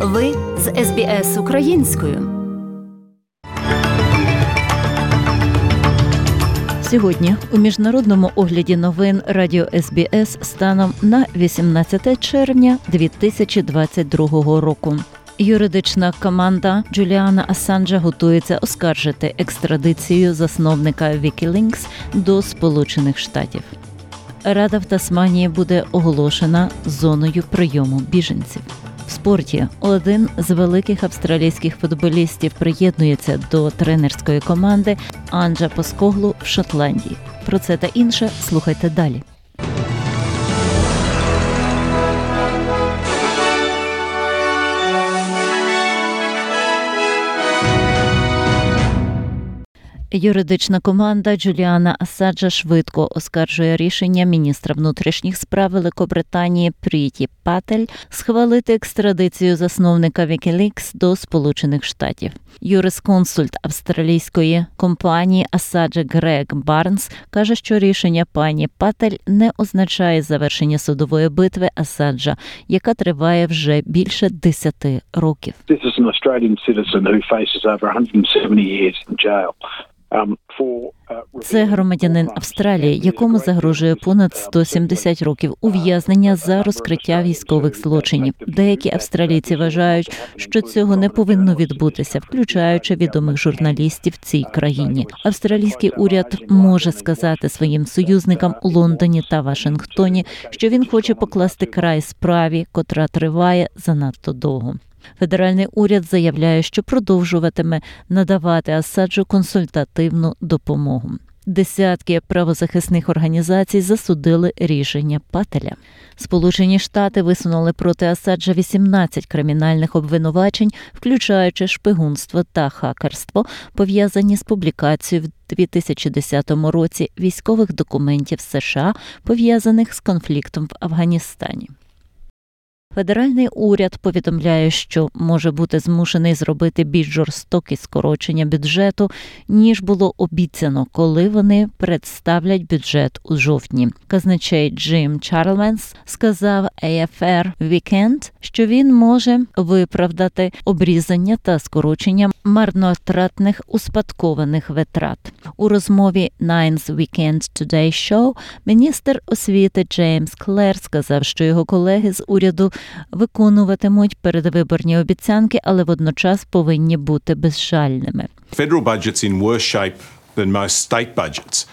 Ви з СБС українською. Сьогодні у міжнародному огляді новин Радіо СБС станом на 18 червня 2022 року. Юридична команда Джуліана Асанджа готується оскаржити екстрадицію засновника Wikileaks до Сполучених Штатів. Рада в Тасманії буде оголошена зоною прийому біженців. В спорті один з великих австралійських футболістів приєднується до тренерської команди Анджа Поскоглу в Шотландії. Про це та інше слухайте далі. Юридична команда Джуліана Асаджа швидко оскаржує рішення міністра внутрішніх справ Великобританії Пріті Патель схвалити екстрадицію засновника Вікілікс до Сполучених Штатів. Юрисконсульт австралійської компанії Асаджа Грег Барнс каже, що рішення пані Патель не означає завершення судової битви Асаджа, яка триває вже більше десяти років. This is an Australian citizen who faces over 170 years in jail. Um, uh, Це громадянин Австралії, якому загрожує понад 170 років ув'язнення за розкриття військових злочинів. Деякі австралійці вважають, що цього не повинно відбутися, включаючи відомих журналістів в цій країні. Австралійський уряд може сказати своїм союзникам у Лондоні та Вашингтоні, що він хоче покласти край справі, котра триває занадто довго. Федеральний уряд заявляє, що продовжуватиме надавати Асаджу консультативну допомогу. Десятки правозахисних організацій засудили рішення Пателя. Сполучені Штати висунули проти Асаджа 18 кримінальних обвинувачень, включаючи шпигунство та хакерство, пов'язані з публікацією в 2010 році військових документів США, пов'язаних з конфліктом в Афганістані. Федеральний уряд повідомляє, що може бути змушений зробити більш жорстокі скорочення бюджету, ніж було обіцяно, коли вони представлять бюджет у жовтні. Казначей Джим Чарлменс сказав AFR Weekend, що він може виправдати обрізання та скорочення марнотратних успадкованих витрат. У розмові Nines Weekend Today Show міністр освіти Джеймс Клер сказав, що його колеги з уряду виконуватимуть передвиборні обіцянки, але водночас повинні бути безшальними. Federal budgets in worse shape.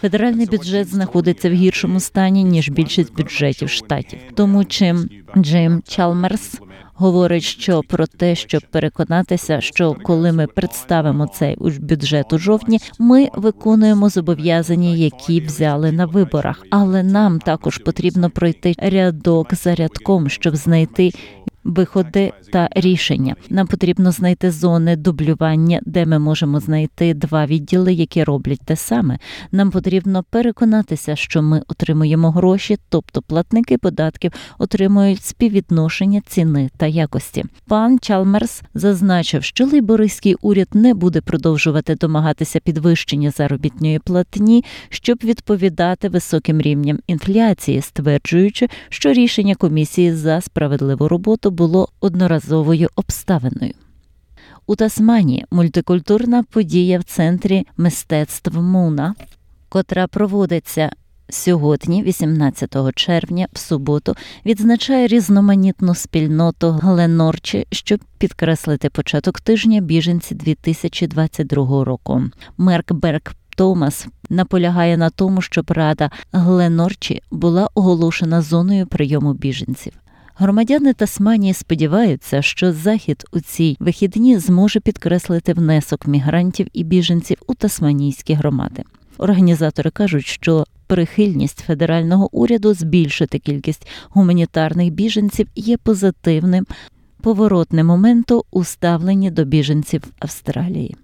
Федеральний бюджет знаходиться в гіршому стані ніж більшість бюджетів штатів. Тому чим Джим Чалмерс говорить, що про те, щоб переконатися, що коли ми представимо цей бюджет у жовтні, ми виконуємо зобов'язання, які взяли на виборах. Але нам також потрібно пройти рядок за рядком, щоб знайти виходи та рішення. Нам потрібно знайти зони дублювання, де ми можемо знайти два відділи, які роблять те саме. Нам потрібно переконатися, що ми отримуємо гроші, тобто платники податків отримують співвідношення ціни та якості. Пан Чалмерс зазначив, що лейбористський уряд не буде продовжувати домагатися підвищення заробітної платні, щоб відповідати високим рівням інфляції, стверджуючи, що рішення комісії за справедливу роботу було одноразовою обставиною. У Тасманії мультикультурна подія в центрі мистецтв Муна, котра проводиться сьогодні, 18 червня, в суботу, відзначає різноманітну спільноту Гленорчі, щоб підкреслити початок тижня біженці 2022 року. Мерк Берг Томас наполягає на тому, щоб рада Гленорчі була оголошена зоною прийому біженців. Громадяни Тасманії сподіваються, що захід у цій вихідні зможе підкреслити внесок мігрантів і біженців у тасманійські громади. Організатори кажуть, що прихильність федерального уряду збільшити кількість гуманітарних біженців є позитивним поворотним моменту у ставленні до біженців Австралії.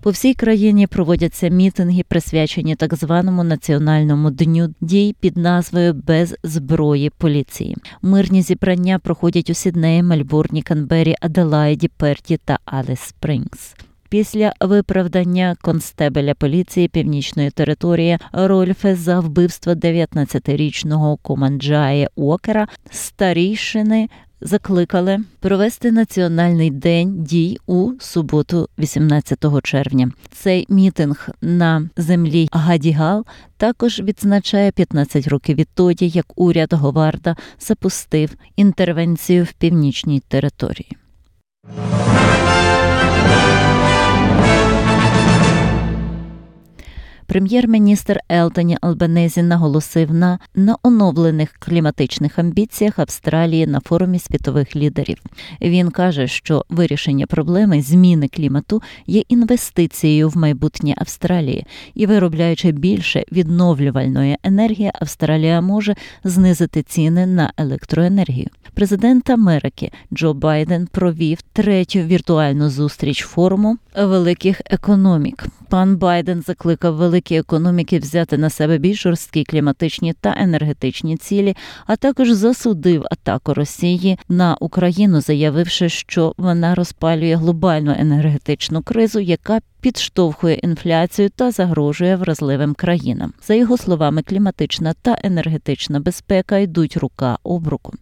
По всій країні проводяться мітинги, присвячені так званому національному дню дій під назвою Без зброї поліції. Мирні зібрання проходять у Сіднеї, Мельбурні, Канбері, Аделаїді, Перті та Аліс-Спрингс. Після виправдання констебеля поліції північної території Рольфе за вбивство 19-річного Куманджаї Уокера старійшини закликали провести національний день дій у суботу, 18 червня. Цей мітинг на землі Гадігал також відзначає 15 років відтоді, як уряд Говарда запустив інтервенцію в північній території. Прем'єр-міністр Елтоні Албанезі наголосив на, оновлених кліматичних амбіціях Австралії на форумі світових лідерів. Він каже, що вирішення проблеми зміни клімату є інвестицією в майбутнє Австралії, і виробляючи більше відновлювальної енергії, Австралія може знизити ціни на електроенергію. Президент Америки Джо Байден провів третю віртуальну зустріч форуму великих економік. Пан Байден закликав великі економіки взяти на себе більш жорсткі кліматичні та енергетичні цілі, а також засудив атаку Росії на Україну, заявивши, що вона розпалює глобальну енергетичну кризу, яка підштовхує інфляцію та загрожує вразливим країнам. За його словами, кліматична та енергетична безпека йдуть рука об руку.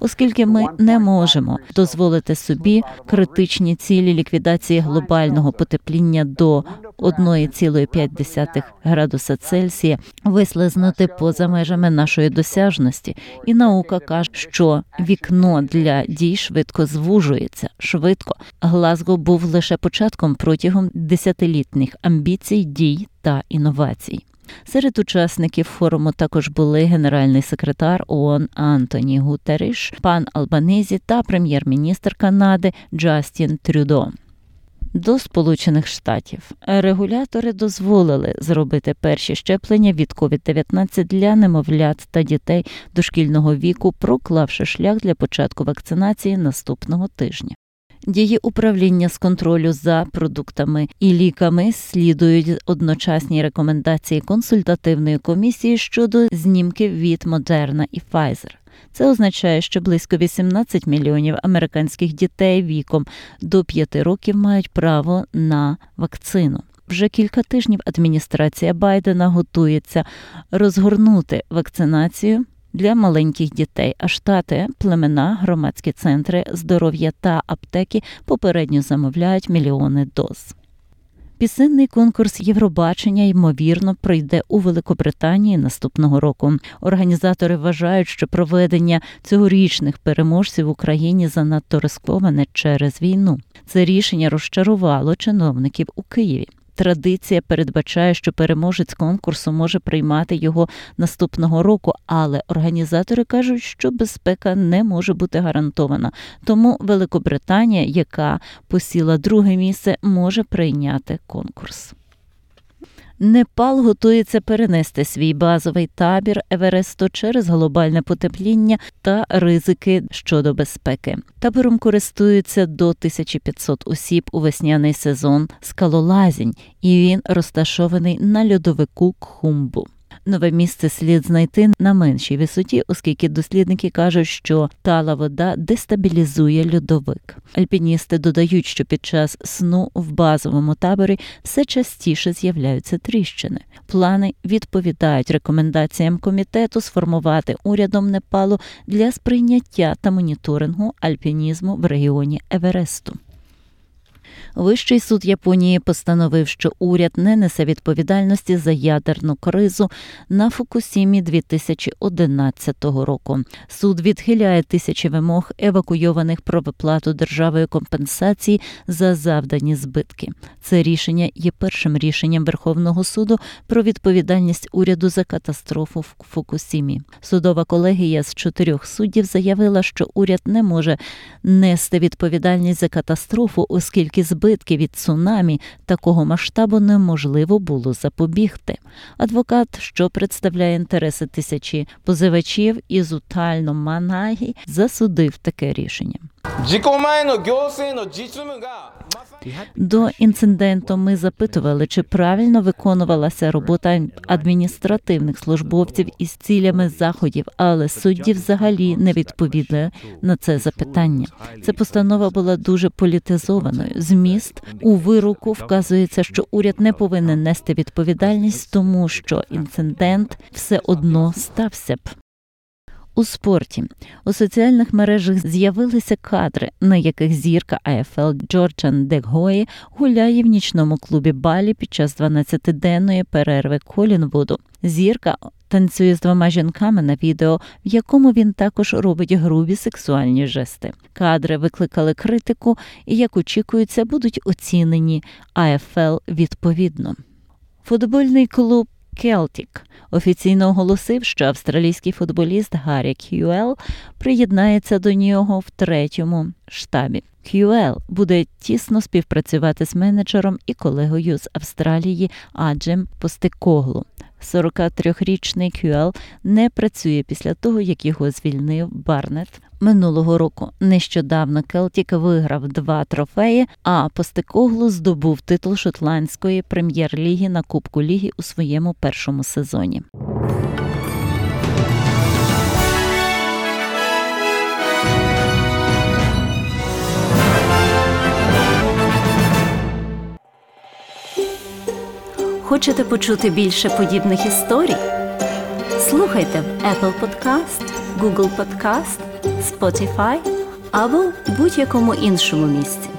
Оскільки ми не можемо дозволити собі критичні цілі ліквідації глобального потепління до 1,5 градуса Цельсія вислизнути поза межами нашої досяжності, і наука каже, що вікно для дій швидко звужується. Швидко Глазго був лише початком протягом десятилітніх амбіцій, дій та інновацій. Серед учасників форуму також були генеральний секретар ООН Антоні Гутеріш, пан Албанезі та прем'єр-міністр Канади Джастін Трюдо. До Сполучених Штатів регулятори дозволили зробити перші щеплення від COVID-19 для немовлят та дітей дошкільного віку, проклавши шлях для початку вакцинації наступного тижня. Дії управління з контролю за продуктами і ліками слідують одночасні рекомендації консультативної комісії щодо знімків від Moderna і Pfizer. Це означає, що близько 18 мільйонів американських дітей віком до 5 років мають право на вакцину. Вже кілька тижнів адміністрація Байдена готується розгорнути вакцинацію для маленьких дітей, а штати, племена, громадські центри здоров'я та аптеки попередньо замовляють мільйони доз. Пісенний конкурс Євробачення ймовірно пройде у Великобританії наступного року. Організатори вважають, що проведення цьогорічних переможців в Україні занадто рисковане через війну. Це рішення розчарувало чиновників у Києві. Традиція передбачає, що переможець конкурсу може приймати його наступного року, але організатори кажуть, що безпека не може бути гарантована. Тому Великобританія, яка посіла друге місце, може прийняти конкурс. Непал готується перенести свій базовий табір Евересту через глобальне потепління та ризики щодо безпеки. Табором користуються до 1500 осіб у весняний сезон скалолазінь, і він розташований на льодовику Кхумбу. Нове місце слід знайти на меншій висоті, оскільки дослідники кажуть, що тала вода дестабілізує льодовик. Альпіністи додають, що під час сну в базовому таборі все частіше з'являються тріщини. Плани відповідають рекомендаціям комітету сформувати урядом Непалу для сприйняття та моніторингу альпінізму в регіоні Евересту. Вищий суд Японії постановив, що уряд не несе відповідальності за ядерну кризу на Фукусімі 2011 року. Суд відхиляє тисячі вимог евакуйованих про виплату державою компенсації за завдані збитки. Це рішення є першим рішенням Верховного суду про відповідальність уряду за катастрофу в Фукусімі. Судова колегія з чотирьох суддів заявила, що уряд не може нести відповідальність за катастрофу, оскільки збитки від цунамі такого масштабу неможливо було запобігти. Адвокат, що представляє інтереси тисячі позивачів із Утально Манагі, засудив таке рішення. До інциденту ми запитували, чи правильно виконувалася робота адміністративних службовців із цілями заходів, але судді взагалі не відповіли на це запитання. Ця постанова була дуже політизованою. Зміст у вироку вказується, що уряд не повинен нести відповідальність, тому що інцидент все одно стався б. У спорті у соціальних мережах з'явилися кадри, на яких зірка АФЛ Джорджан Дегої гуляє в нічному клубі Балі під час 12-денної перерви Колінвуду. Зірка танцює з двома жінками на відео, в якому він також робить грубі сексуальні жести. Кадри викликали критику і, як очікується, будуть оцінені АФЛ відповідно. Футбольний клуб Келтік офіційно оголосив, що австралійський футболіст Гаррі К'юел приєднається до нього в тренерському штабі. К'юел буде тісно співпрацювати з менеджером і колегою з Австралії Анджем Постекоглу. 43-річний Кюел не працює після того, як його звільнив Барнет. Минулого року нещодавно Келтік виграв два трофеї, а Постекоглу здобув титул шотландської прем'єр-ліги на Кубку Ліги у своєму першому сезоні. Хочете почути більше подібних історій? Слухайте в Apple Podcast, Google Podcast, Spotify або будь-якому іншому місці.